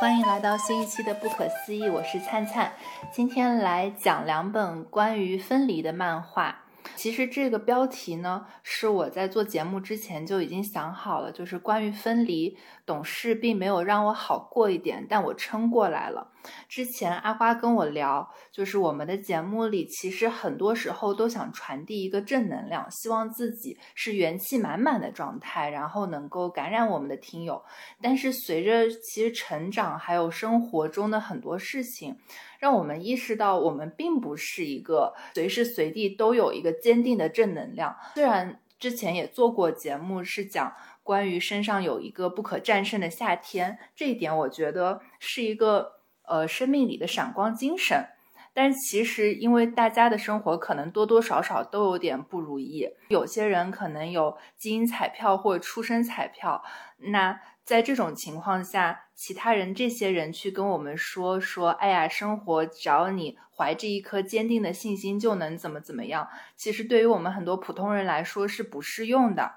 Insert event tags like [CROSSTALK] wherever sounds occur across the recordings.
欢迎来到新一期的《不可思议》，我是灿灿，今天来讲两本关于分离的漫画。其实这个标题呢，是我在做节目之前就已经想好了，就是关于分离。懂事并没有让我好过一点，但我撑过来了。之前阿花跟我聊，就是我们的节目里，其实很多时候都想传递一个正能量，希望自己是元气满满的状态，然后能够感染我们的听友。但是随着其实成长，还有生活中的很多事情。让我们意识到，我们并不是一个随时随地都有一个坚定的正能量。虽然之前也做过节目，是讲关于身上有一个不可战胜的夏天，这一点我觉得是一个呃生命里的闪光精神。但其实，因为大家的生活可能多多少少都有点不如意，有些人可能有基因彩票或出生彩票，那。在这种情况下，其他人这些人去跟我们说说，哎呀，生活只要你怀着一颗坚定的信心，就能怎么怎么样。其实对于我们很多普通人来说是不适用的。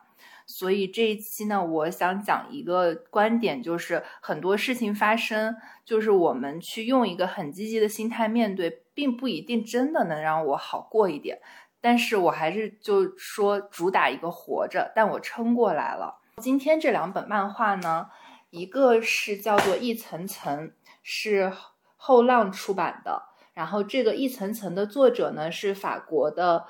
所以这一期呢，我想讲一个观点，就是很多事情发生，就是我们去用一个很积极的心态面对，并不一定真的能让我好过一点。但是我还是就说主打一个活着，但我撑过来了。今天这两本漫画呢，一个是叫做《一层层》，是后浪出版的。然后这个《一层层》的作者呢是法国的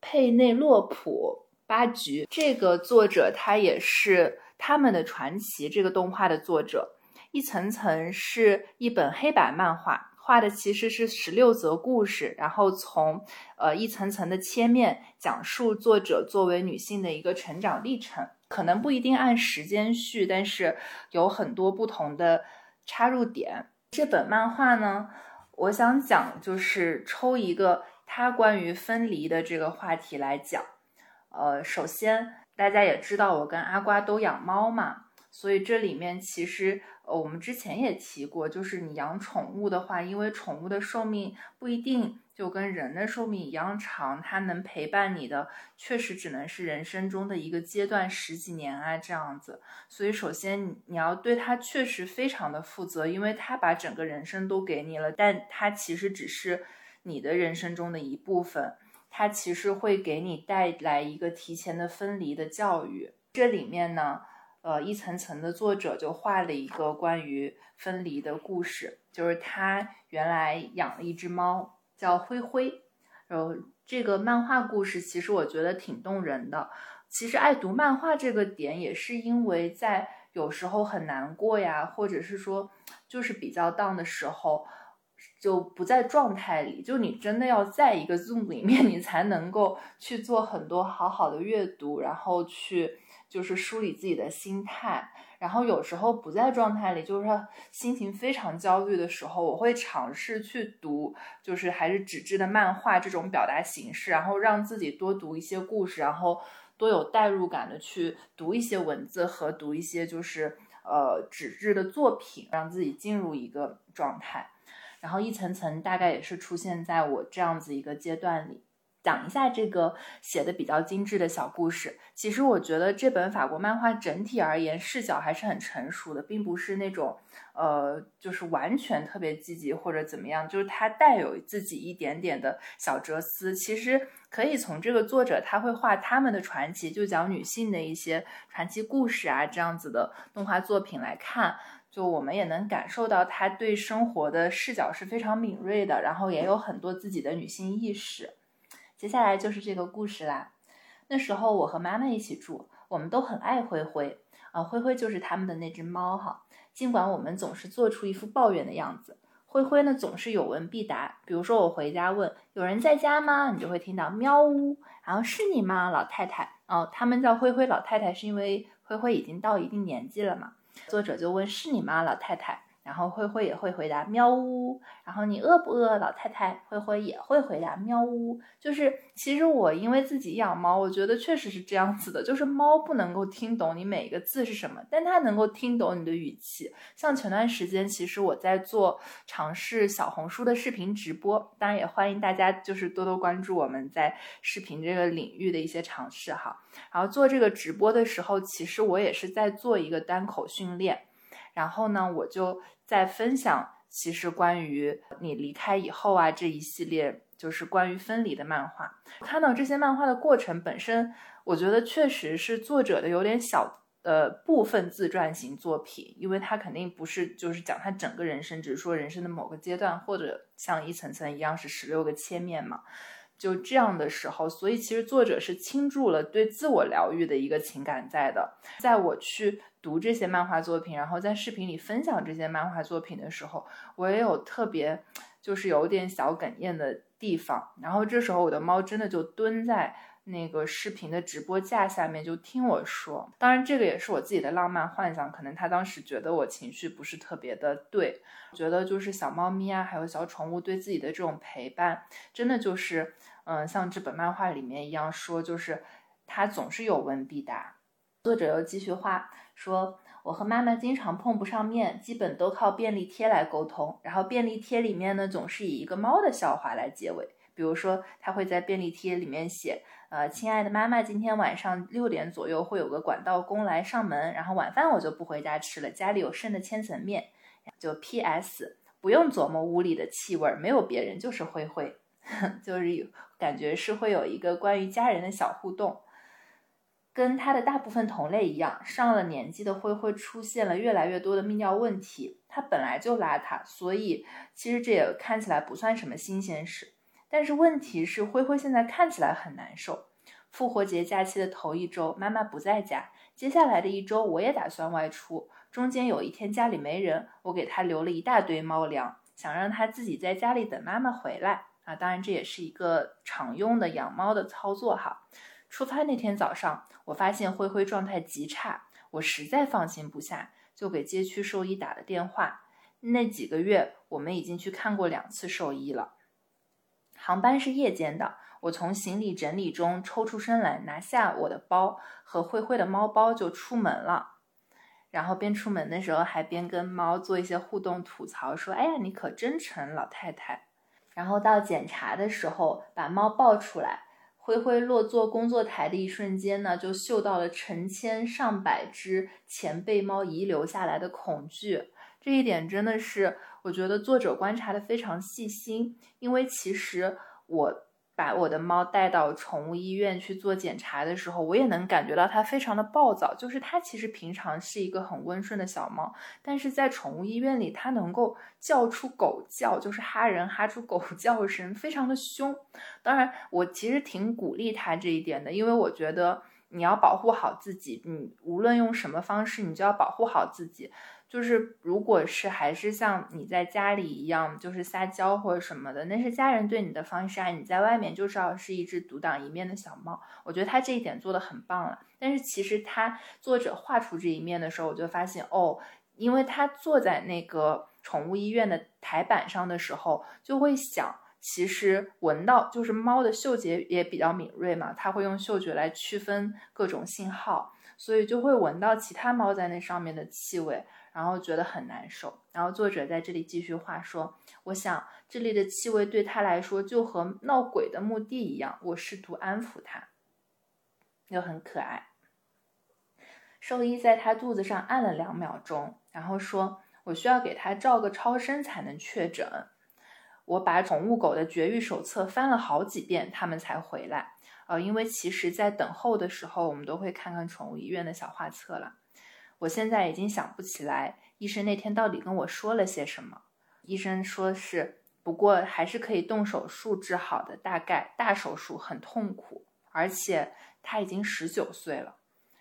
佩内洛普·八局。这个作者他也是《他们的传奇》这个动画的作者。《一层层》是一本黑白漫画，画的其实是十六则故事，然后从呃一层层的切面讲述作者作为女性的一个成长历程。可能不一定按时间序，但是有很多不同的插入点。这本漫画呢，我想讲就是抽一个它关于分离的这个话题来讲。呃，首先大家也知道我跟阿瓜都养猫嘛，所以这里面其实呃我们之前也提过，就是你养宠物的话，因为宠物的寿命不一定。就跟人的寿命一样长，它能陪伴你的，确实只能是人生中的一个阶段，十几年啊这样子。所以首先你要对它确实非常的负责，因为它把整个人生都给你了，但它其实只是你的人生中的一部分，它其实会给你带来一个提前的分离的教育。这里面呢，呃，一层层的作者就画了一个关于分离的故事，就是他原来养了一只猫。叫灰灰，然后这个漫画故事其实我觉得挺动人的。其实爱读漫画这个点也是因为在有时候很难过呀，或者是说就是比较 down 的时候，就不在状态里。就你真的要在一个 zoom 里面，[LAUGHS] 你才能够去做很多好好的阅读，然后去就是梳理自己的心态。然后有时候不在状态里，就是心情非常焦虑的时候，我会尝试去读，就是还是纸质的漫画这种表达形式，然后让自己多读一些故事，然后多有代入感的去读一些文字和读一些就是呃纸质的作品，让自己进入一个状态。然后一层层大概也是出现在我这样子一个阶段里。讲一下这个写的比较精致的小故事。其实我觉得这本法国漫画整体而言视角还是很成熟的，并不是那种呃，就是完全特别积极或者怎么样，就是它带有自己一点点的小哲思。其实可以从这个作者他会画他们的传奇，就讲女性的一些传奇故事啊这样子的动画作品来看，就我们也能感受到他对生活的视角是非常敏锐的，然后也有很多自己的女性意识。接下来就是这个故事啦。那时候我和妈妈一起住，我们都很爱灰灰啊，灰灰就是他们的那只猫哈。尽管我们总是做出一副抱怨的样子，灰灰呢总是有问必答。比如说我回家问有人在家吗，你就会听到喵呜，然后是你吗，老太太？哦，他们叫灰灰老太太是因为灰灰已经到一定年纪了嘛。作者就问是你吗，老太太？然后灰灰也会回答喵呜，然后你饿不饿，老太太？灰灰也会回答喵呜。就是其实我因为自己养猫，我觉得确实是这样子的，就是猫不能够听懂你每一个字是什么，但它能够听懂你的语气。像前段时间，其实我在做尝试小红书的视频直播，当然也欢迎大家就是多多关注我们在视频这个领域的一些尝试哈。然后做这个直播的时候，其实我也是在做一个单口训练。然后呢，我就在分享，其实关于你离开以后啊这一系列，就是关于分离的漫画。看到这些漫画的过程本身，我觉得确实是作者的有点小。呃，部分自传型作品，因为他肯定不是就是讲他整个人生，只是说人生的某个阶段，或者像一层层一样是十六个切面嘛。就这样的时候，所以其实作者是倾注了对自我疗愈的一个情感在的。在我去读这些漫画作品，然后在视频里分享这些漫画作品的时候，我也有特别就是有点小哽咽的地方。然后这时候我的猫真的就蹲在。那个视频的直播架下面就听我说，当然这个也是我自己的浪漫幻想，可能他当时觉得我情绪不是特别的对，觉得就是小猫咪啊，还有小宠物对自己的这种陪伴，真的就是，嗯，像这本漫画里面一样说，就是它总是有问必答。作者又继续画说，我和妈妈经常碰不上面，基本都靠便利贴来沟通，然后便利贴里面呢总是以一个猫的笑话来结尾，比如说他会在便利贴里面写。呃，亲爱的妈妈，今天晚上六点左右会有个管道工来上门，然后晚饭我就不回家吃了，家里有剩的千层面。就 P.S. 不用琢磨屋里的气味，没有别人，就是灰灰，[LAUGHS] 就是有感觉是会有一个关于家人的小互动。跟他的大部分同类一样，上了年纪的灰灰出现了越来越多的泌尿问题。他本来就邋遢，所以其实这也看起来不算什么新鲜事。但是问题是，灰灰现在看起来很难受。复活节假期的头一周，妈妈不在家。接下来的一周，我也打算外出。中间有一天家里没人，我给他留了一大堆猫粮，想让他自己在家里等妈妈回来。啊，当然这也是一个常用的养猫的操作哈。出发那天早上，我发现灰灰状态极差，我实在放心不下，就给街区兽医打了电话。那几个月，我们已经去看过两次兽医了。航班是夜间的，我从行李整理中抽出身来，拿下我的包和灰灰的猫包就出门了。然后边出门的时候还边跟猫做一些互动吐槽，说：“哎呀，你可真成，老太太。”然后到检查的时候，把猫抱出来，灰灰落座工作台的一瞬间呢，就嗅到了成千上百只前辈猫遗留下来的恐惧。这一点真的是，我觉得作者观察的非常细心。因为其实我把我的猫带到宠物医院去做检查的时候，我也能感觉到它非常的暴躁。就是它其实平常是一个很温顺的小猫，但是在宠物医院里，它能够叫出狗叫，就是哈人哈出狗 [LAUGHS] 叫声，非常的凶。当然，我其实挺鼓励它这一点的，因为我觉得你要保护好自己，你无论用什么方式，你就要保护好自己。就是，如果是还是像你在家里一样，就是撒娇或者什么的，那是家人对你的方式啊。你在外面就是要是一只独当一面的小猫，我觉得他这一点做的很棒了。但是其实他作者画出这一面的时候，我就发现哦，因为他坐在那个宠物医院的台板上的时候，就会想，其实闻到就是猫的嗅觉也比较敏锐嘛，它会用嗅觉来区分各种信号，所以就会闻到其他猫在那上面的气味。然后觉得很难受。然后作者在这里继续话说：“我想这里的气味对他来说就和闹鬼的墓地一样。”我试图安抚他，又很可爱。兽医在他肚子上按了两秒钟，然后说：“我需要给他照个超声才能确诊。”我把宠物狗的绝育手册翻了好几遍，他们才回来。呃，因为其实，在等候的时候，我们都会看看宠物医院的小画册了。我现在已经想不起来医生那天到底跟我说了些什么。医生说是，不过还是可以动手术治好的，大概大手术很痛苦，而且他已经十九岁了。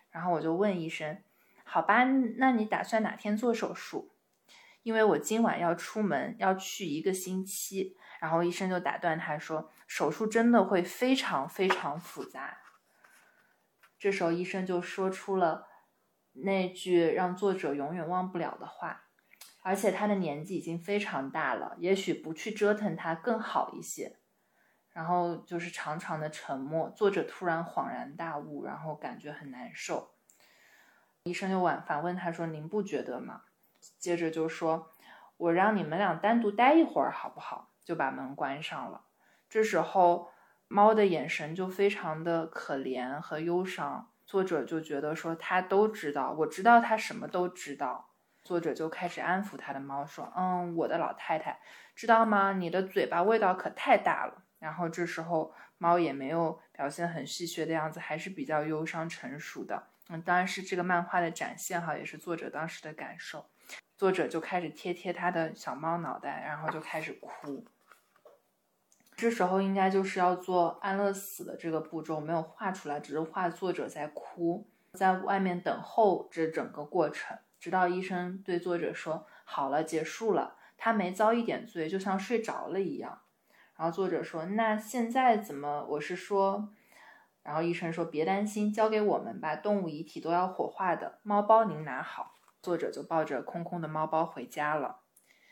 然后我就问医生：“好吧，那你打算哪天做手术？”因为我今晚要出门，要去一个星期。然后医生就打断他说：“手术真的会非常非常复杂。”这时候医生就说出了。那句让作者永远忘不了的话，而且他的年纪已经非常大了，也许不去折腾他更好一些。然后就是长长的沉默，作者突然恍然大悟，然后感觉很难受。医生就晚反问他说：“您不觉得吗？”接着就说：“我让你们俩单独待一会儿好不好？”就把门关上了。这时候猫的眼神就非常的可怜和忧伤。作者就觉得说他都知道，我知道他什么都知道，作者就开始安抚他的猫说：“嗯，我的老太太，知道吗？你的嘴巴味道可太大了。”然后这时候猫也没有表现很戏谑的样子，还是比较忧伤成熟的。嗯，当然是这个漫画的展现哈，也是作者当时的感受。作者就开始贴贴他的小猫脑袋，然后就开始哭。这时候应该就是要做安乐死的这个步骤，没有画出来，只是画作者在哭，在外面等候这整个过程，直到医生对作者说：“好了，结束了，他没遭一点罪，就像睡着了一样。”然后作者说：“那现在怎么？我是说……”然后医生说：“别担心，交给我们吧，动物遗体都要火化的，猫包您拿好。”作者就抱着空空的猫包回家了。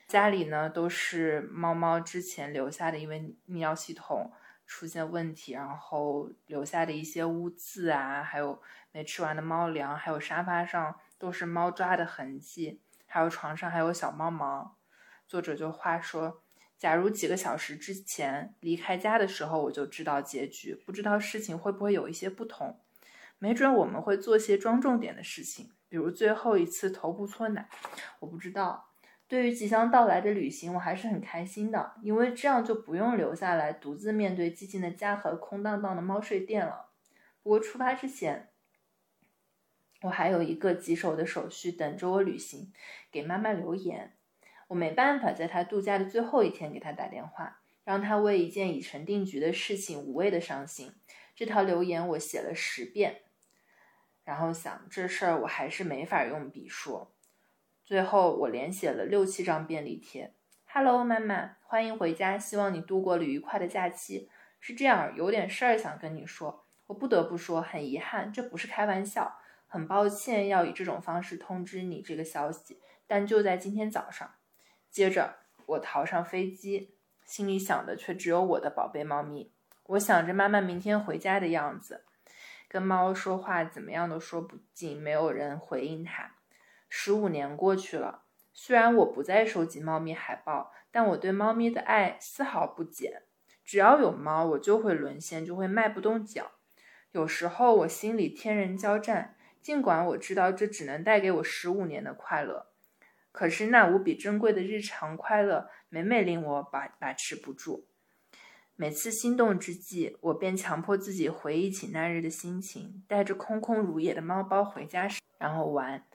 家里呢都是猫猫之前留下的，因为泌尿系统出现问题，然后留下的一些污渍啊，还有没吃完的猫粮，还有沙发上都是猫抓的痕迹，还有床上还有小猫毛。作者就话说，假如几个小时之前离开家的时候我就知道结局，不知道事情会不会有一些不同，没准我们会做些庄重点的事情，比如最后一次头部搓奶，我不知道。对于即将到来的旅行，我还是很开心的，因为这样就不用留下来独自面对寂静的家和空荡荡的猫睡店了。不过出发之前，我还有一个棘手的手续等着我履行，给妈妈留言。我没办法在她度假的最后一天给她打电话，让她为一件已成定局的事情无谓的伤心。这条留言我写了十遍，然后想这事儿我还是没法用笔说。最后，我连写了六七张便利贴。Hello，妈妈，欢迎回家，希望你度过了愉快的假期。是这样，有点事儿想跟你说。我不得不说，很遗憾，这不是开玩笑。很抱歉要以这种方式通知你这个消息，但就在今天早上。接着，我逃上飞机，心里想的却只有我的宝贝猫咪。我想着妈妈明天回家的样子，跟猫说话怎么样都说不尽，没有人回应它。十五年过去了，虽然我不再收集猫咪海报，但我对猫咪的爱丝毫不减。只要有猫，我就会沦陷，就会迈不动脚。有时候我心里天人交战，尽管我知道这只能带给我十五年的快乐，可是那无比珍贵的日常快乐，每每令我把把持不住。每次心动之际，我便强迫自己回忆起那日的心情，带着空空如也的猫包回家时，然后玩。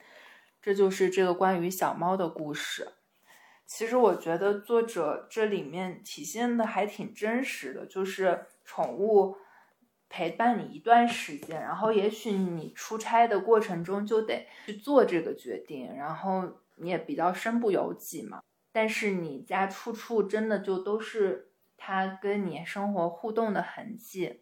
这就是这个关于小猫的故事。其实我觉得作者这里面体现的还挺真实的，就是宠物陪伴你一段时间，然后也许你出差的过程中就得去做这个决定，然后你也比较身不由己嘛。但是你家处处真的就都是它跟你生活互动的痕迹，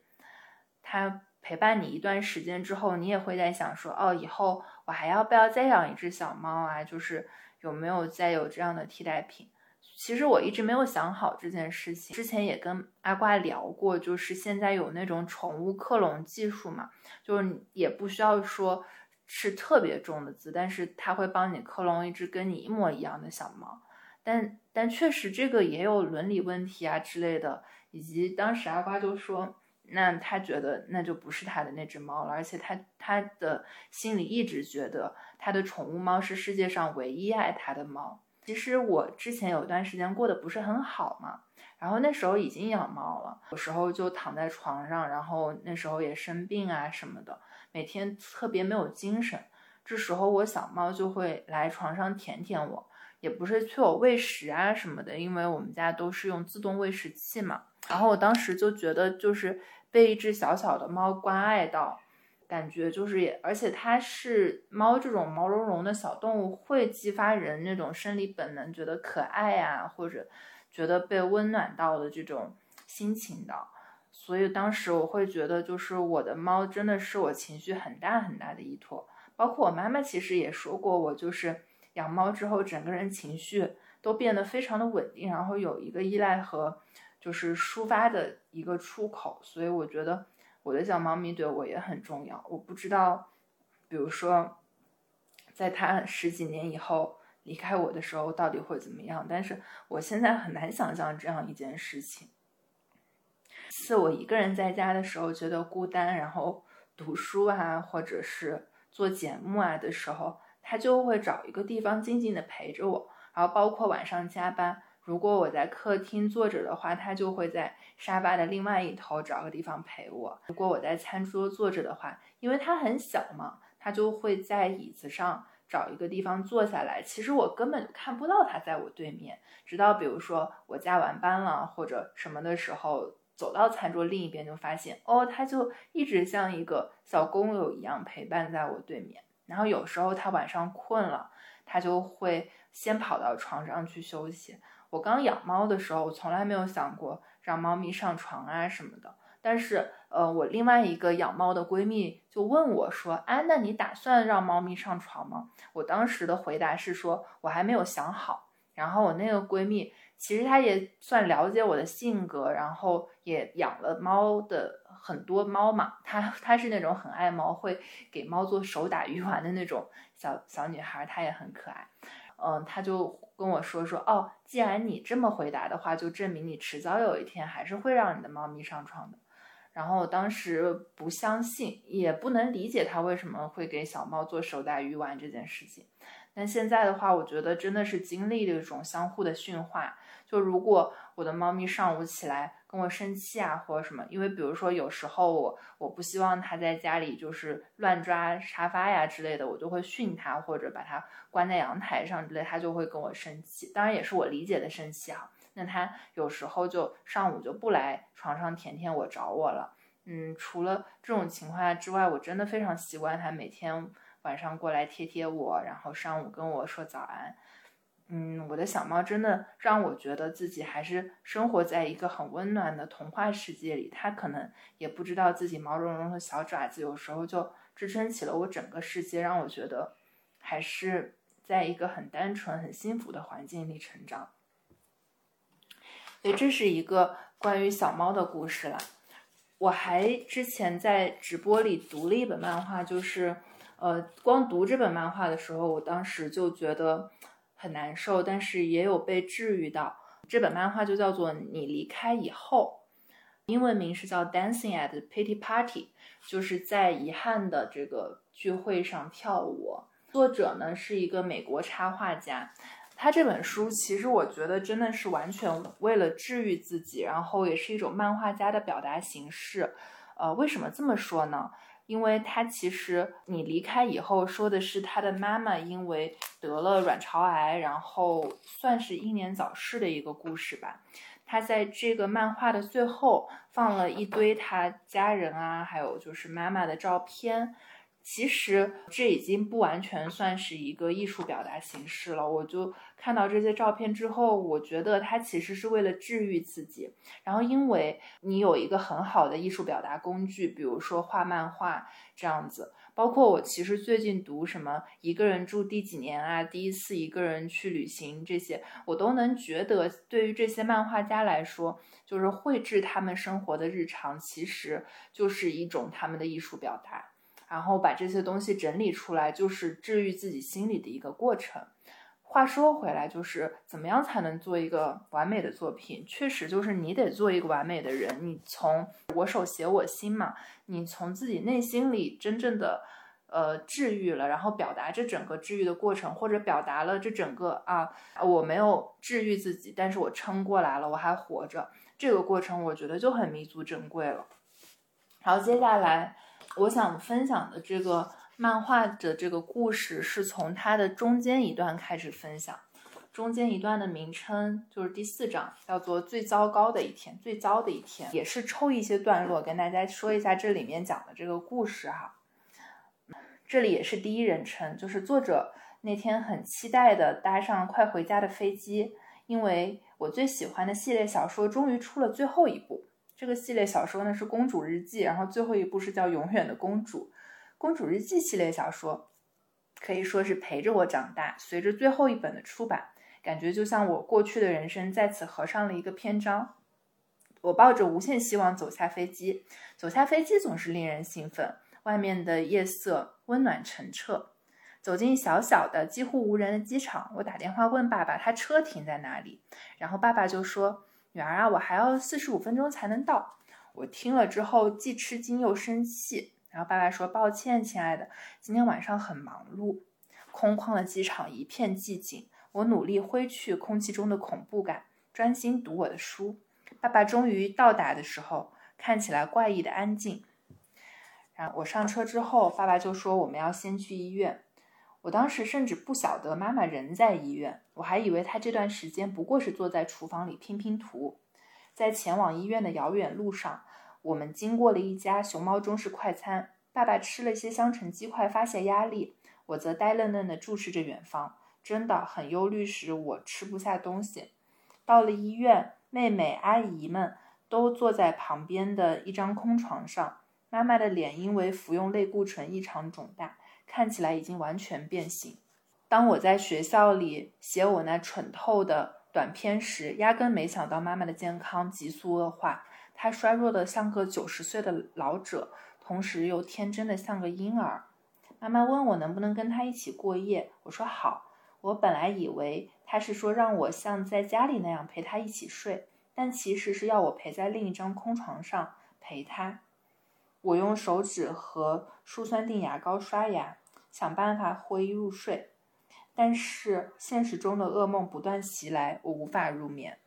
它。陪伴你一段时间之后，你也会在想说，哦，以后我还要不要再养一只小猫啊？就是有没有再有这样的替代品？其实我一直没有想好这件事情。之前也跟阿瓜聊过，就是现在有那种宠物克隆技术嘛，就是也不需要说是特别重的字，但是它会帮你克隆一只跟你一模一样的小猫。但但确实这个也有伦理问题啊之类的，以及当时阿瓜就说。那他觉得那就不是他的那只猫了，而且他他的心里一直觉得他的宠物猫是世界上唯一爱他的猫。其实我之前有段时间过得不是很好嘛，然后那时候已经养猫了，有时候就躺在床上，然后那时候也生病啊什么的，每天特别没有精神。这时候我小猫就会来床上舔舔我，也不是催我喂食啊什么的，因为我们家都是用自动喂食器嘛。然后我当时就觉得就是。被一只小小的猫关爱到，感觉就是也，而且它是猫这种毛茸茸的小动物，会激发人那种生理本能，觉得可爱呀，或者觉得被温暖到的这种心情的。所以当时我会觉得，就是我的猫真的是我情绪很大很大的依托。包括我妈妈其实也说过，我就是养猫之后，整个人情绪都变得非常的稳定，然后有一个依赖和。就是抒发的一个出口，所以我觉得我的小猫咪对我也很重要。我不知道，比如说，在它十几年以后离开我的时候，到底会怎么样？但是我现在很难想象这样一件事情。是我一个人在家的时候觉得孤单，然后读书啊，或者是做节目啊的时候，它就会找一个地方静静的陪着我。然后包括晚上加班，如果我在客厅坐着的话，他就会在沙发的另外一头找个地方陪我。如果我在餐桌坐着的话，因为他很小嘛，他就会在椅子上找一个地方坐下来。其实我根本看不到他在我对面，直到比如说我加完班了或者什么的时候。走到餐桌另一边，就发现哦，他就一直像一个小工友一样陪伴在我对面。然后有时候他晚上困了，他就会先跑到床上去休息。我刚养猫的时候，我从来没有想过让猫咪上床啊什么的。但是，呃，我另外一个养猫的闺蜜就问我说：“哎，那你打算让猫咪上床吗？”我当时的回答是说：“我还没有想好。”然后我那个闺蜜。其实她也算了解我的性格，然后也养了猫的很多猫嘛。她她是那种很爱猫，会给猫做手打鱼丸的那种小小女孩，她也很可爱。嗯，他就跟我说说哦，既然你这么回答的话，就证明你迟早有一天还是会让你的猫咪上床的。然后我当时不相信，也不能理解他为什么会给小猫做手打鱼丸这件事情。但现在的话，我觉得真的是经历了一种相互的驯化。就如果我的猫咪上午起来跟我生气啊，或者什么，因为比如说有时候我我不希望它在家里就是乱抓沙发呀之类的，我就会训它或者把它关在阳台上之类，它就会跟我生气。当然也是我理解的生气哈。那它有时候就上午就不来床上舔舔我找我了。嗯，除了这种情况下之外，我真的非常习惯它每天晚上过来贴贴我，然后上午跟我说早安。嗯，我的小猫真的让我觉得自己还是生活在一个很温暖的童话世界里。它可能也不知道自己毛茸茸的小爪子有时候就支撑起了我整个世界，让我觉得还是在一个很单纯、很幸福的环境里成长。所以这是一个关于小猫的故事啦。我还之前在直播里读了一本漫画，就是呃，光读这本漫画的时候，我当时就觉得。很难受，但是也有被治愈到。这本漫画就叫做《你离开以后》，英文名是叫《Dancing at Pity Party》，就是在遗憾的这个聚会上跳舞。作者呢是一个美国插画家，他这本书其实我觉得真的是完全为了治愈自己，然后也是一种漫画家的表达形式。呃，为什么这么说呢？因为他其实你离开以后说的是他的妈妈因为得了卵巢癌，然后算是英年早逝的一个故事吧。他在这个漫画的最后放了一堆他家人啊，还有就是妈妈的照片。其实这已经不完全算是一个艺术表达形式了。我就看到这些照片之后，我觉得他其实是为了治愈自己。然后，因为你有一个很好的艺术表达工具，比如说画漫画这样子。包括我其实最近读什么一个人住第几年啊，第一次一个人去旅行这些，我都能觉得对于这些漫画家来说，就是绘制他们生活的日常，其实就是一种他们的艺术表达。然后把这些东西整理出来，就是治愈自己心里的一个过程。话说回来，就是怎么样才能做一个完美的作品？确实，就是你得做一个完美的人。你从我手写我心嘛，你从自己内心里真正的呃治愈了，然后表达这整个治愈的过程，或者表达了这整个啊，我没有治愈自己，但是我撑过来了，我还活着，这个过程我觉得就很弥足珍贵了。好接下来。我想分享的这个漫画的这个故事，是从它的中间一段开始分享。中间一段的名称就是第四章，叫做“最糟糕的一天”。最糟的一天，也是抽一些段落跟大家说一下这里面讲的这个故事哈。这里也是第一人称，就是作者那天很期待的搭上快回家的飞机，因为我最喜欢的系列小说终于出了最后一部。这个系列小说呢是《公主日记》，然后最后一部是叫《永远的公主》。《公主日记》系列小说可以说是陪着我长大。随着最后一本的出版，感觉就像我过去的人生再次合上了一个篇章。我抱着无限希望走下飞机，走下飞机总是令人兴奋。外面的夜色温暖澄澈，走进小小的几乎无人的机场，我打电话问爸爸，他车停在哪里？然后爸爸就说。女儿啊，我还要四十五分钟才能到。我听了之后既吃惊又生气。然后爸爸说：“抱歉，亲爱的，今天晚上很忙碌。”空旷的机场一片寂静。我努力挥去空气中的恐怖感，专心读我的书。爸爸终于到达的时候，看起来怪异的安静。然后我上车之后，爸爸就说我们要先去医院。我当时甚至不晓得妈妈人在医院，我还以为她这段时间不过是坐在厨房里拼拼图。在前往医院的遥远路上，我们经过了一家熊猫中式快餐。爸爸吃了些香橙鸡块发泄压力，我则呆愣愣地注视着远方，真的很忧虑时我吃不下东西。到了医院，妹妹、阿姨们都坐在旁边的一张空床上。妈妈的脸因为服用类固醇异常肿大，看起来已经完全变形。当我在学校里写我那蠢透的短篇时，压根没想到妈妈的健康急速恶化，她衰弱的像个九十岁的老者。同时又天真的像个婴儿。妈妈问我能不能跟她一起过夜，我说好。我本来以为她是说让我像在家里那样陪她一起睡，但其实是要我陪在另一张空床上陪她。我用手指和舒酸定牙膏刷牙，想办法和衣入睡，但是现实中的噩梦不断袭来，我无法入眠。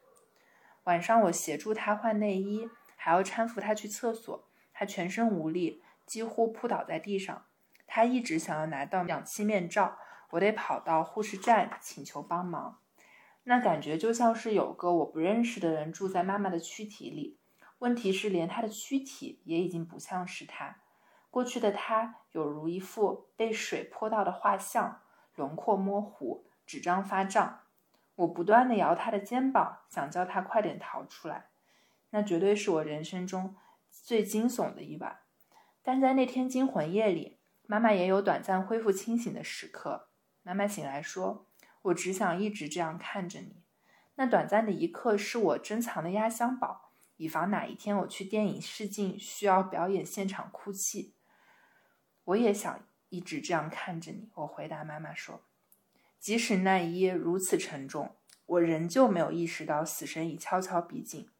晚上我协助他换内衣，还要搀扶他去厕所。他全身无力，几乎扑倒在地上。他一直想要拿到氧气面罩，我得跑到护士站请求帮忙。那感觉就像是有个我不认识的人住在妈妈的躯体里。问题是，连他的躯体也已经不像是他。过去的他有如一幅被水泼到的画像，轮廓模糊，纸张发胀。我不断地摇他的肩膀，想叫他快点逃出来。那绝对是我人生中。最惊悚的一晚，但在那天惊魂夜里，妈妈也有短暂恢复清醒的时刻。妈妈醒来说：“我只想一直这样看着你。”那短暂的一刻是我珍藏的压箱宝，以防哪一天我去电影试镜需要表演现场哭泣。我也想一直这样看着你。我回答妈妈说：“即使那一夜如此沉重，我仍旧没有意识到死神已悄悄逼近。”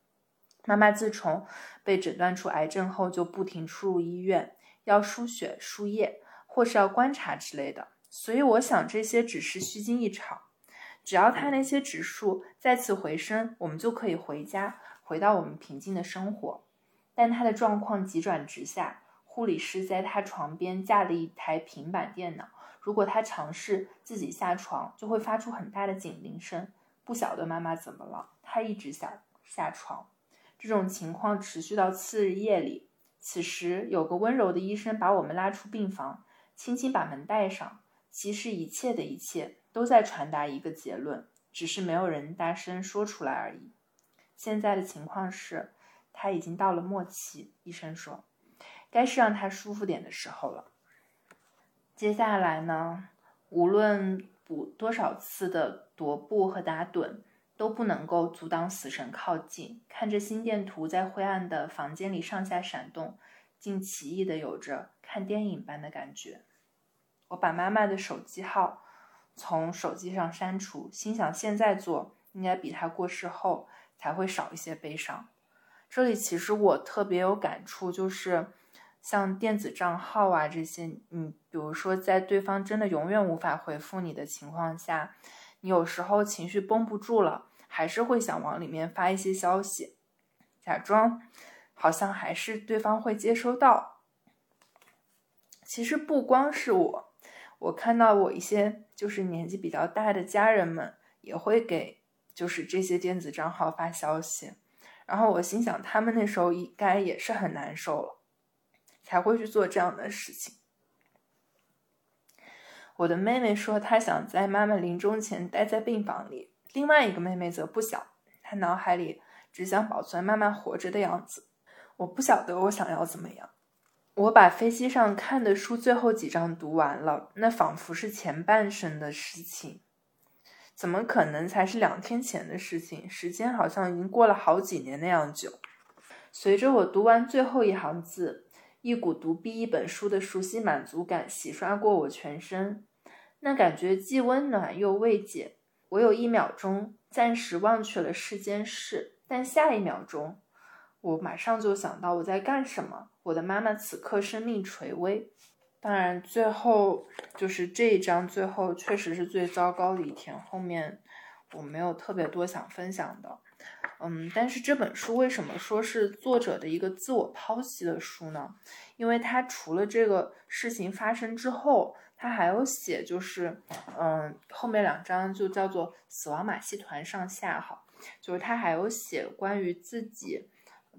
妈妈自从被诊断出癌症后，就不停出入医院，要输血、输液，或是要观察之类的。所以我想，这些只是虚惊一场。只要他那些指数再次回升，我们就可以回家，回到我们平静的生活。但他的状况急转直下，护理师在他床边架了一台平板电脑，如果他尝试自己下床，就会发出很大的警铃声。不晓得妈妈怎么了，她一直想下床。这种情况持续到次日夜里。此时，有个温柔的医生把我们拉出病房，轻轻把门带上。其实，一切的一切都在传达一个结论，只是没有人大声说出来而已。现在的情况是，他已经到了末期。医生说，该是让他舒服点的时候了。接下来呢？无论补多少次的踱步和打盹。都不能够阻挡死神靠近。看着心电图在灰暗的房间里上下闪动，竟奇异的有着看电影般的感觉。我把妈妈的手机号从手机上删除，心想现在做应该比她过世后才会少一些悲伤。这里其实我特别有感触，就是像电子账号啊这些，你比如说在对方真的永远无法回复你的情况下。你有时候情绪绷不住了，还是会想往里面发一些消息，假装好像还是对方会接收到。其实不光是我，我看到我一些就是年纪比较大的家人们也会给就是这些电子账号发消息，然后我心想他们那时候应该也是很难受了，才会去做这样的事情。我的妹妹说，她想在妈妈临终前待在病房里。另外一个妹妹则不想，她脑海里只想保存妈妈活着的样子。我不晓得我想要怎么样。我把飞机上看的书最后几章读完了，那仿佛是前半生的事情，怎么可能才是两天前的事情？时间好像已经过了好几年那样久。随着我读完最后一行字。一股读毕一本书的熟悉满足感洗刷过我全身，那感觉既温暖又慰藉。我有一秒钟暂时忘却了世间事，但下一秒钟，我马上就想到我在干什么。我的妈妈此刻生命垂危，当然，最后就是这一章最后确实是最糟糕的一天。后面我没有特别多想分享的，嗯，但是这本书为什么说是作者的一个自我剖析的书呢？因为他除了这个事情发生之后，他还有写，就是嗯，后面两章就叫做《死亡马戏团》上下哈，就是他还有写关于自己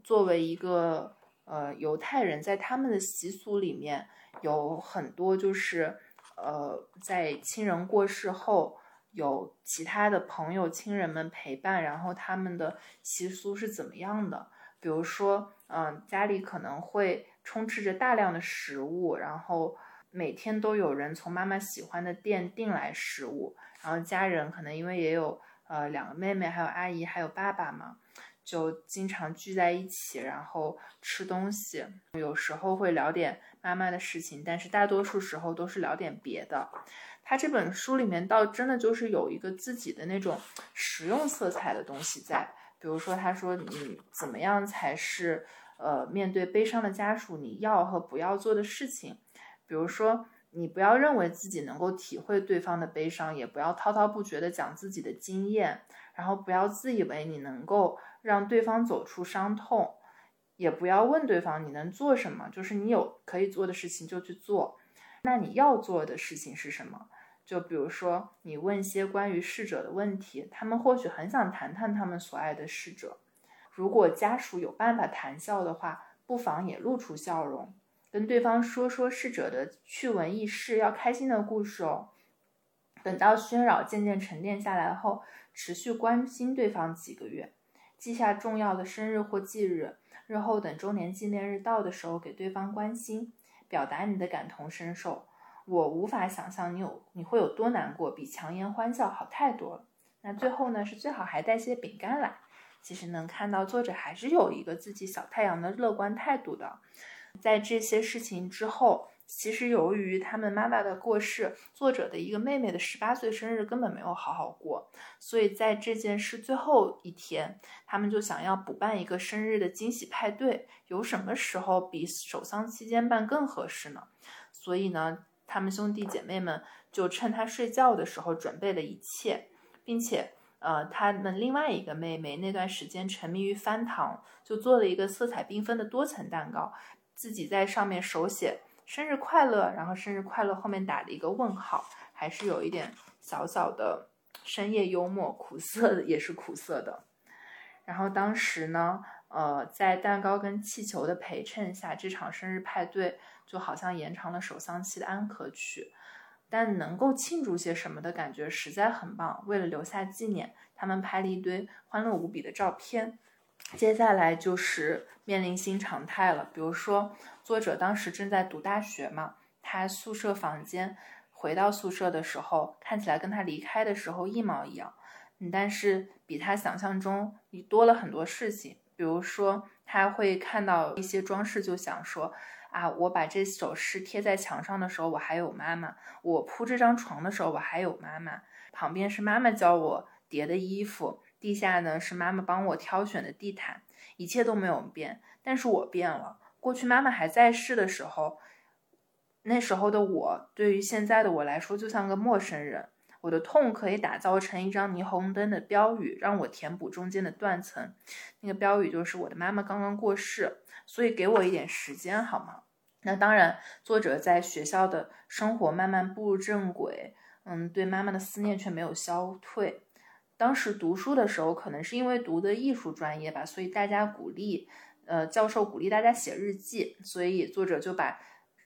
作为一个呃犹太人，在他们的习俗里面。有很多就是，呃，在亲人过世后，有其他的朋友、亲人们陪伴，然后他们的习俗是怎么样的？比如说，嗯，家里可能会充斥着大量的食物，然后每天都有人从妈妈喜欢的店订来食物，然后家人可能因为也有呃两个妹妹，还有阿姨，还有爸爸嘛。就经常聚在一起，然后吃东西，有时候会聊点妈妈的事情，但是大多数时候都是聊点别的。他这本书里面倒真的就是有一个自己的那种实用色彩的东西在，比如说他说你怎么样才是呃面对悲伤的家属你要和不要做的事情，比如说你不要认为自己能够体会对方的悲伤，也不要滔滔不绝的讲自己的经验，然后不要自以为你能够。让对方走出伤痛，也不要问对方你能做什么，就是你有可以做的事情就去做。那你要做的事情是什么？就比如说你问一些关于逝者的问题，他们或许很想谈谈他们所爱的逝者。如果家属有办法谈笑的话，不妨也露出笑容，跟对方说说逝者的趣闻轶事，要开心的故事哦。等到喧扰渐渐沉淀下来后，持续关心对方几个月。记下重要的生日或忌日，日后等周年纪念日到的时候，给对方关心，表达你的感同身受。我无法想象你有你会有多难过，比强颜欢笑好太多了。那最后呢，是最好还带些饼干来。其实能看到作者还是有一个自己小太阳的乐观态度的，在这些事情之后。其实，由于他们妈妈的过世，作者的一个妹妹的十八岁生日根本没有好好过，所以在这件事最后一天，他们就想要补办一个生日的惊喜派对。有什么时候比守丧期间办更合适呢？所以呢，他们兄弟姐妹们就趁他睡觉的时候准备了一切，并且，呃，他们另外一个妹妹那段时间沉迷于翻糖，就做了一个色彩缤纷的多层蛋糕，自己在上面手写。生日快乐，然后生日快乐后面打了一个问号，还是有一点小小的深夜幽默，苦涩的也是苦涩的。然后当时呢，呃，在蛋糕跟气球的陪衬下，这场生日派对就好像延长了首丧期的安可曲。但能够庆祝些什么的感觉实在很棒。为了留下纪念，他们拍了一堆欢乐无比的照片。接下来就是面临新常态了，比如说作者当时正在读大学嘛，他宿舍房间回到宿舍的时候，看起来跟他离开的时候一毛一样，嗯，但是比他想象中你多了很多事情，比如说他会看到一些装饰，就想说啊，我把这首诗贴在墙上的时候，我还有妈妈；我铺这张床的时候，我还有妈妈。旁边是妈妈教我叠的衣服。地下呢是妈妈帮我挑选的地毯，一切都没有变，但是我变了。过去妈妈还在世的时候，那时候的我对于现在的我来说就像个陌生人。我的痛可以打造成一张霓虹灯的标语，让我填补中间的断层。那个标语就是我的妈妈刚刚过世，所以给我一点时间好吗？那当然，作者在学校的生活慢慢步入正轨，嗯，对妈妈的思念却没有消退。当时读书的时候，可能是因为读的艺术专业吧，所以大家鼓励，呃，教授鼓励大家写日记，所以作者就把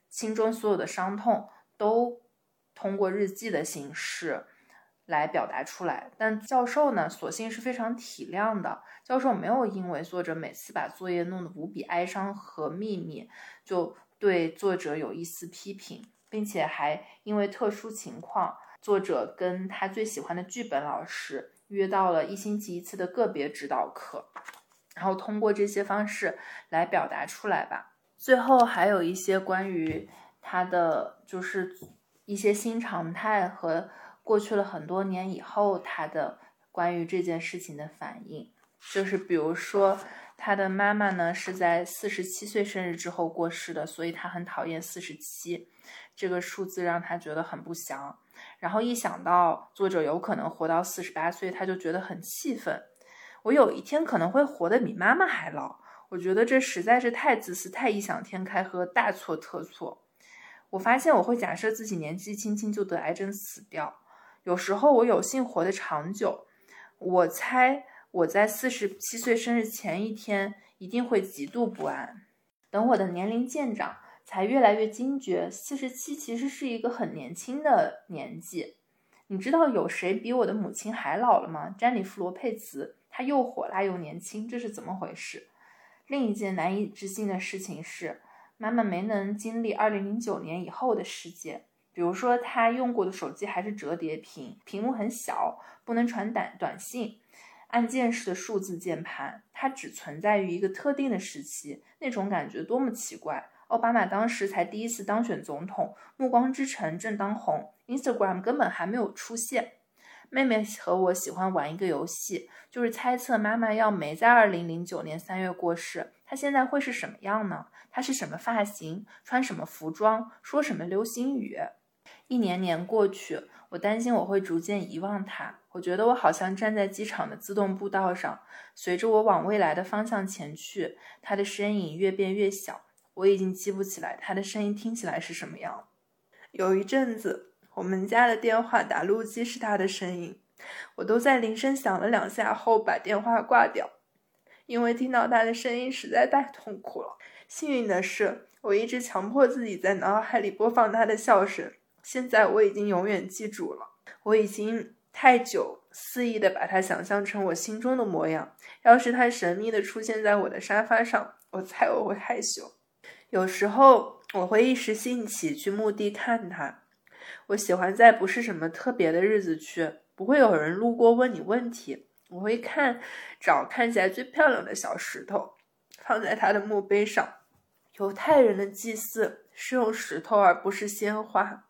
心中所有的伤痛都通过日记的形式来表达出来。但教授呢，索性是非常体谅的，教授没有因为作者每次把作业弄得无比哀伤和秘密，就对作者有一丝批评，并且还因为特殊情况，作者跟他最喜欢的剧本老师。约到了一星期一次的个别指导课，然后通过这些方式来表达出来吧。最后还有一些关于他的，就是一些新常态和过去了很多年以后他的关于这件事情的反应，就是比如说他的妈妈呢是在四十七岁生日之后过世的，所以他很讨厌四十七这个数字，让他觉得很不祥。然后一想到作者有可能活到四十八岁，他就觉得很气愤。我有一天可能会活得比妈妈还老，我觉得这实在是太自私、太异想天开和大错特错。我发现我会假设自己年纪轻轻就得癌症死掉。有时候我有幸活得长久，我猜我在四十七岁生日前一天一定会极度不安。等我的年龄渐长，才越来越惊觉，四十七其实是一个很年轻的年纪。你知道有谁比我的母亲还老了吗？詹妮弗·罗佩兹，她又火辣又年轻，这是怎么回事？另一件难以置信的事情是。妈妈没能经历二零零九年以后的世界，比如说她用过的手机还是折叠屏，屏幕很小，不能传短短信，按键式的数字键盘，它只存在于一个特定的时期，那种感觉多么奇怪！奥巴马当时才第一次当选总统，《暮光之城》正当红，Instagram 根本还没有出现。妹妹和我喜欢玩一个游戏，就是猜测妈妈要没在二零零九年三月过世，她现在会是什么样呢？她是什么发型，穿什么服装，说什么流行语？一年年过去，我担心我会逐渐遗忘她。我觉得我好像站在机场的自动步道上，随着我往未来的方向前去，她的身影越变越小。我已经记不起来他的声音听起来是什么样。有一阵子。我们家的电话打录机是他的声音，我都在铃声响了两下后把电话挂掉，因为听到他的声音实在太痛苦了。幸运的是，我一直强迫自己在脑海里播放他的笑声，现在我已经永远记住了。我已经太久肆意的把他想象成我心中的模样，要是他神秘的出现在我的沙发上，我猜我会害羞。有时候我会一时兴起去墓地看他。我喜欢在不是什么特别的日子去，不会有人路过问你问题。我会看找看起来最漂亮的小石头，放在他的墓碑上。犹太人的祭祀是用石头而不是鲜花，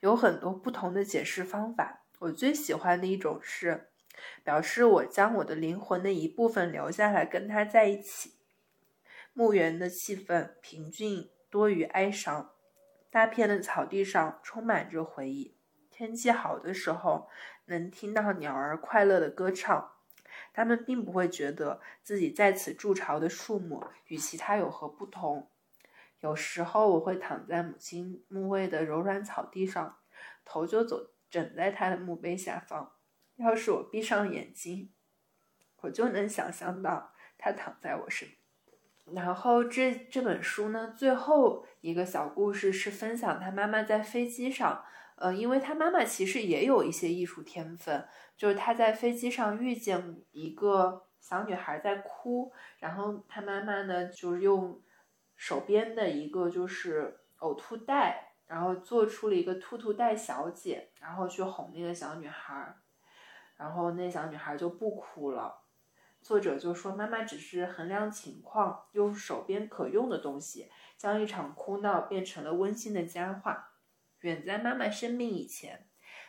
有很多不同的解释方法。我最喜欢的一种是表示我将我的灵魂的一部分留下来跟他在一起。墓园的气氛平静多于哀伤。大片的草地上充满着回忆。天气好的时候，能听到鸟儿快乐的歌唱。它们并不会觉得自己在此筑巢的树木与其他有何不同。有时候，我会躺在母亲墓位的柔软草地上，头就走枕在她的墓碑下方。要是我闭上眼睛，我就能想象到她躺在我身边。然后这这本书呢，最后一个小故事是分享他妈妈在飞机上，呃，因为他妈妈其实也有一些艺术天分，就是他在飞机上遇见一个小女孩在哭，然后他妈妈呢就是用手边的一个就是呕吐袋，然后做出了一个兔兔袋小姐，然后去哄那个小女孩，然后那小女孩就不哭了。作者就说：“妈妈只是衡量情况，用手边可用的东西，将一场哭闹变成了温馨的佳话。远在妈妈生病以前，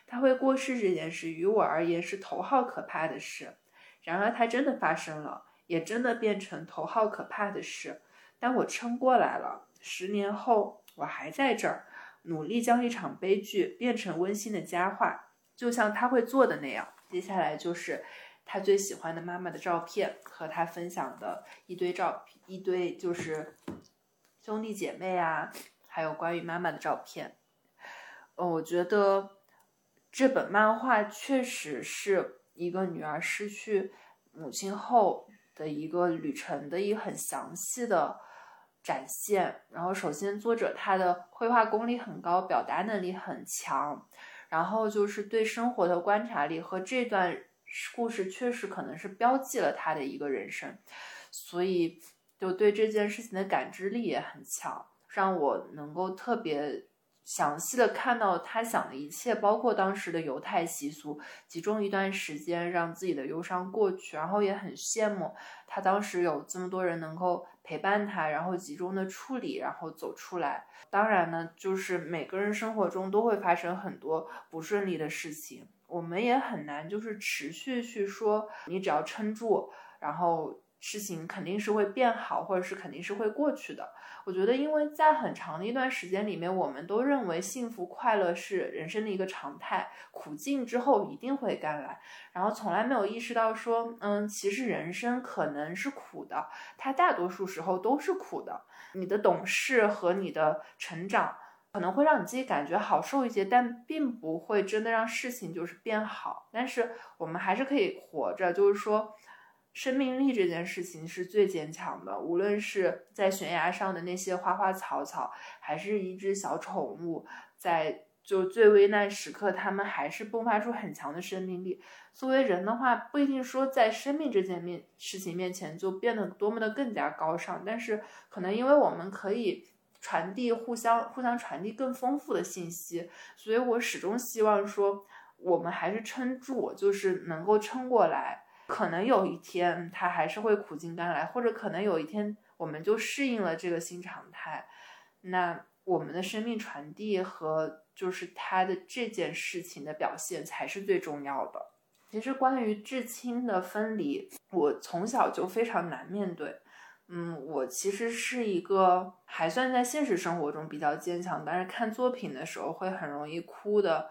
她会过世这件事，于我而言是头号可怕的事。然而，它真的发生了，也真的变成头号可怕的事。但我撑过来了。十年后，我还在这儿，努力将一场悲剧变成温馨的佳话，就像他会做的那样。接下来就是。”他最喜欢的妈妈的照片和他分享的一堆照片，一堆就是兄弟姐妹啊，还有关于妈妈的照片。嗯，我觉得这本漫画确实是一个女儿失去母亲后的一个旅程的一个很详细的展现。然后，首先作者他的绘画功力很高，表达能力很强，然后就是对生活的观察力和这段。故事确实可能是标记了他的一个人生，所以就对这件事情的感知力也很强，让我能够特别详细的看到他想的一切，包括当时的犹太习俗，集中一段时间让自己的忧伤过去，然后也很羡慕他当时有这么多人能够陪伴他，然后集中的处理，然后走出来。当然呢，就是每个人生活中都会发生很多不顺利的事情。我们也很难，就是持续去说，你只要撑住，然后事情肯定是会变好，或者是肯定是会过去的。我觉得，因为在很长的一段时间里面，我们都认为幸福快乐是人生的一个常态，苦尽之后一定会甘来，然后从来没有意识到说，嗯，其实人生可能是苦的，它大多数时候都是苦的。你的懂事和你的成长可能会让你自己感觉好受一些，但并不会真的让事情就是变好。但是我们还是可以活着，就是说。生命力这件事情是最坚强的，无论是在悬崖上的那些花花草草，还是一只小宠物，在就最危难时刻，他们还是迸发出很强的生命力。作为人的话，不一定说在生命这件面事情面前就变得多么的更加高尚，但是可能因为我们可以传递互相互相传递更丰富的信息，所以我始终希望说，我们还是撑住，就是能够撑过来。可能有一天他还是会苦尽甘来，或者可能有一天我们就适应了这个新常态，那我们的生命传递和就是他的这件事情的表现才是最重要的。其实关于至亲的分离，我从小就非常难面对。嗯，我其实是一个还算在现实生活中比较坚强，但是看作品的时候会很容易哭的。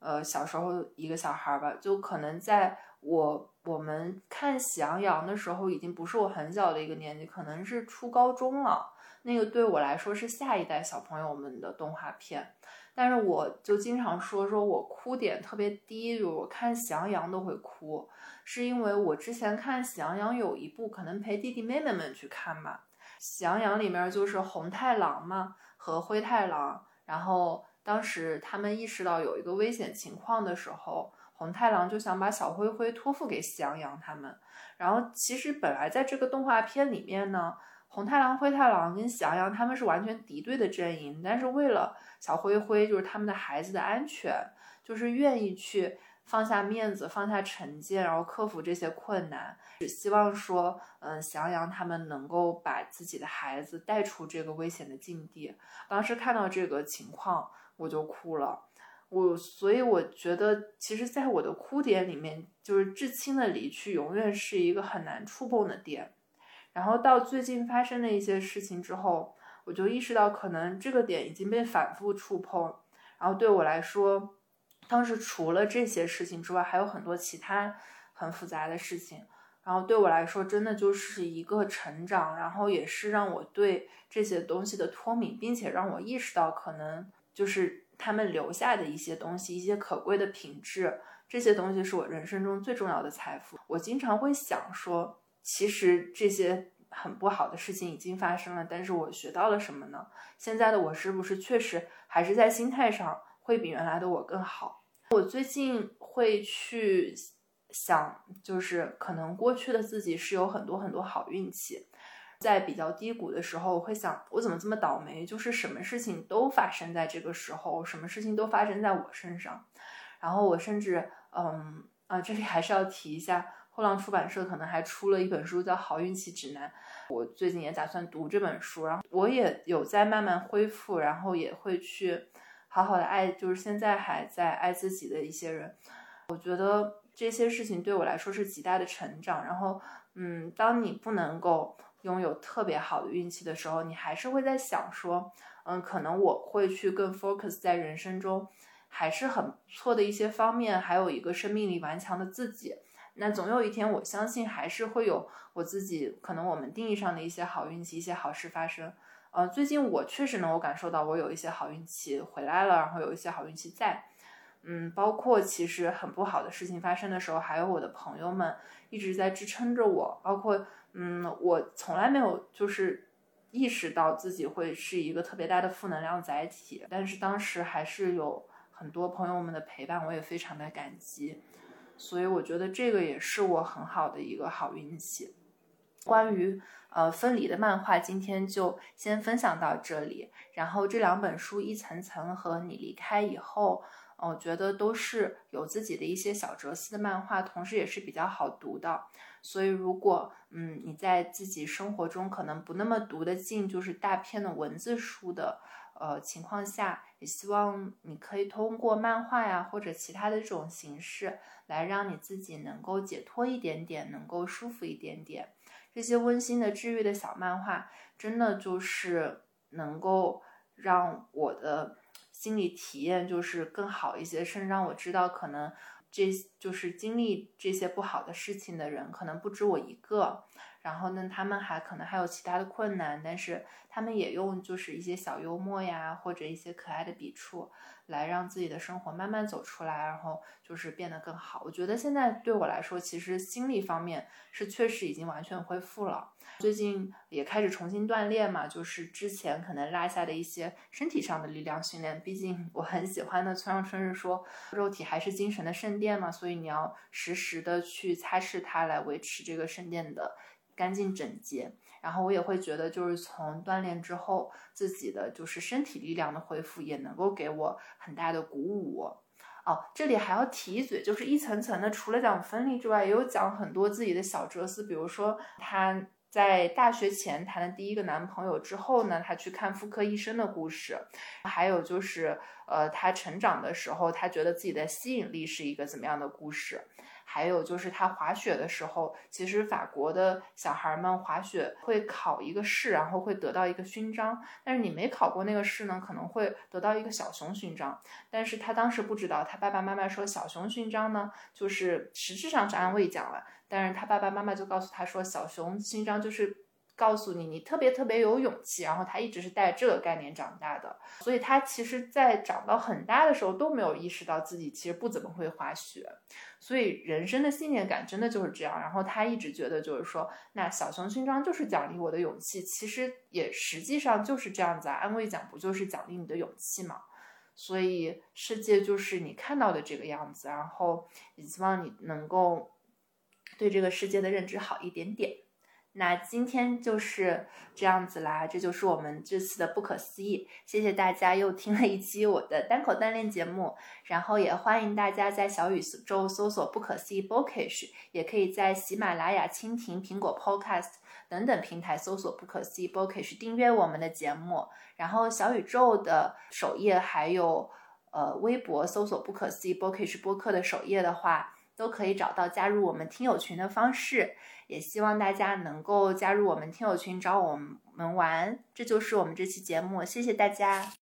呃，小时候一个小孩吧，就可能在我。我们看《喜羊羊》的时候，已经不是我很小的一个年纪，可能是初高中了。那个对我来说是下一代小朋友们的动画片，但是我就经常说，说我哭点特别低，就我看《喜羊羊》都会哭，是因为我之前看《喜羊羊》有一部，可能陪弟弟妹妹们去看吧，《喜羊羊》里面就是红太狼嘛和灰太狼，然后当时他们意识到有一个危险情况的时候。红太狼就想把小灰灰托付给喜羊羊他们，然后其实本来在这个动画片里面呢，红太狼、灰太狼跟喜羊羊他们是完全敌对的阵营，但是为了小灰灰，就是他们的孩子的安全，就是愿意去放下面子、放下成见，然后克服这些困难，只希望说，嗯，翔阳他们能够把自己的孩子带出这个危险的境地。当时看到这个情况，我就哭了。我所以我觉得，其实，在我的哭点里面，就是至亲的离去，永远是一个很难触碰的点。然后到最近发生的一些事情之后，我就意识到，可能这个点已经被反复触碰。然后对我来说，当时除了这些事情之外，还有很多其他很复杂的事情。然后对我来说，真的就是一个成长，然后也是让我对这些东西的脱敏，并且让我意识到，可能就是。他们留下的一些东西，一些可贵的品质，这些东西是我人生中最重要的财富。我经常会想说，其实这些很不好的事情已经发生了，但是我学到了什么呢？现在的我是不是确实还是在心态上会比原来的我更好？我最近会去想，就是可能过去的自己是有很多很多好运气。在比较低谷的时候，我会想，我怎么这么倒霉？就是什么事情都发生在这个时候，什么事情都发生在我身上。然后我甚至，嗯啊，这里还是要提一下，后浪出版社可能还出了一本书叫《好运气指南》，我最近也打算读这本书。然后我也有在慢慢恢复，然后也会去好好的爱，就是现在还在爱自己的一些人。我觉得这些事情对我来说是极大的成长。然后，嗯，当你不能够。拥有特别好的运气的时候，你还是会在想说，嗯，可能我会去更 focus 在人生中还是很不错的一些方面，还有一个生命力顽强的自己。那总有一天，我相信还是会有我自己可能我们定义上的一些好运气、一些好事发生。呃，最近我确实能够感受到我有一些好运气回来了，然后有一些好运气在。嗯，包括其实很不好的事情发生的时候，还有我的朋友们一直在支撑着我，包括。嗯，我从来没有就是意识到自己会是一个特别大的负能量载体，但是当时还是有很多朋友们的陪伴，我也非常的感激，所以我觉得这个也是我很好的一个好运气。关于呃分离的漫画，今天就先分享到这里，然后这两本书一层层和你离开以后。我觉得都是有自己的一些小哲思的漫画，同时也是比较好读的。所以，如果嗯你在自己生活中可能不那么读得进，就是大片的文字书的呃情况下，也希望你可以通过漫画呀或者其他的这种形式，来让你自己能够解脱一点点，能够舒服一点点。这些温馨的治愈的小漫画，真的就是能够让我的心理体验就是更好一些，甚至让我知道可能这就是经历这些不好的事情的人可能不止我一个。然后呢，他们还可能还有其他的困难，但是他们也用就是一些小幽默呀，或者一些可爱的笔触，来让自己的生活慢慢走出来，然后就是变得更好。我觉得现在对我来说，其实心理方面是确实已经完全恢复了。最近也开始重新锻炼嘛，就是之前可能落下的一些身体上的力量训练。毕竟我很喜欢的村上春日说，肉体还是精神的圣殿嘛，所以你要时时的去擦拭它，来维持这个圣殿的。干净整洁，然后我也会觉得，就是从锻炼之后，自己的就是身体力量的恢复，也能够给我很大的鼓舞。哦，这里还要提一嘴，就是一层层的，除了讲分离之外，也有讲很多自己的小哲思，比如说她在大学前谈的第一个男朋友之后呢，她去看妇科医生的故事，还有就是呃，她成长的时候，她觉得自己的吸引力是一个怎么样的故事。还有就是他滑雪的时候，其实法国的小孩们滑雪会考一个试，然后会得到一个勋章。但是你没考过那个试呢，可能会得到一个小熊勋章。但是他当时不知道，他爸爸妈妈说小熊勋章呢，就是实质上是安慰奖了。但是他爸爸妈妈就告诉他说，小熊勋章就是。告诉你，你特别特别有勇气，然后他一直是带这个概念长大的，所以他其实，在长到很大的时候都没有意识到自己其实不怎么会滑雪，所以人生的信念感真的就是这样。然后他一直觉得就是说，那小熊勋章就是奖励我的勇气，其实也实际上就是这样子啊，安慰奖不就是奖励你的勇气吗？所以世界就是你看到的这个样子，然后也希望你能够对这个世界的认知好一点点。那今天就是这样子啦，这就是我们这次的不可思议。谢谢大家又听了一期我的单口锻炼节目，然后也欢迎大家在小宇宙搜索“不可思议 Bookish”，也可以在喜马拉雅、蜻蜓、苹果 Podcast 等等平台搜索“不可思议 Bookish” 订阅我们的节目。然后小宇宙的首页还有呃微博搜索“不可思议 Bookish” 播客的首页的话。都可以找到加入我们听友群的方式，也希望大家能够加入我们听友群找我们玩。这就是我们这期节目，谢谢大家。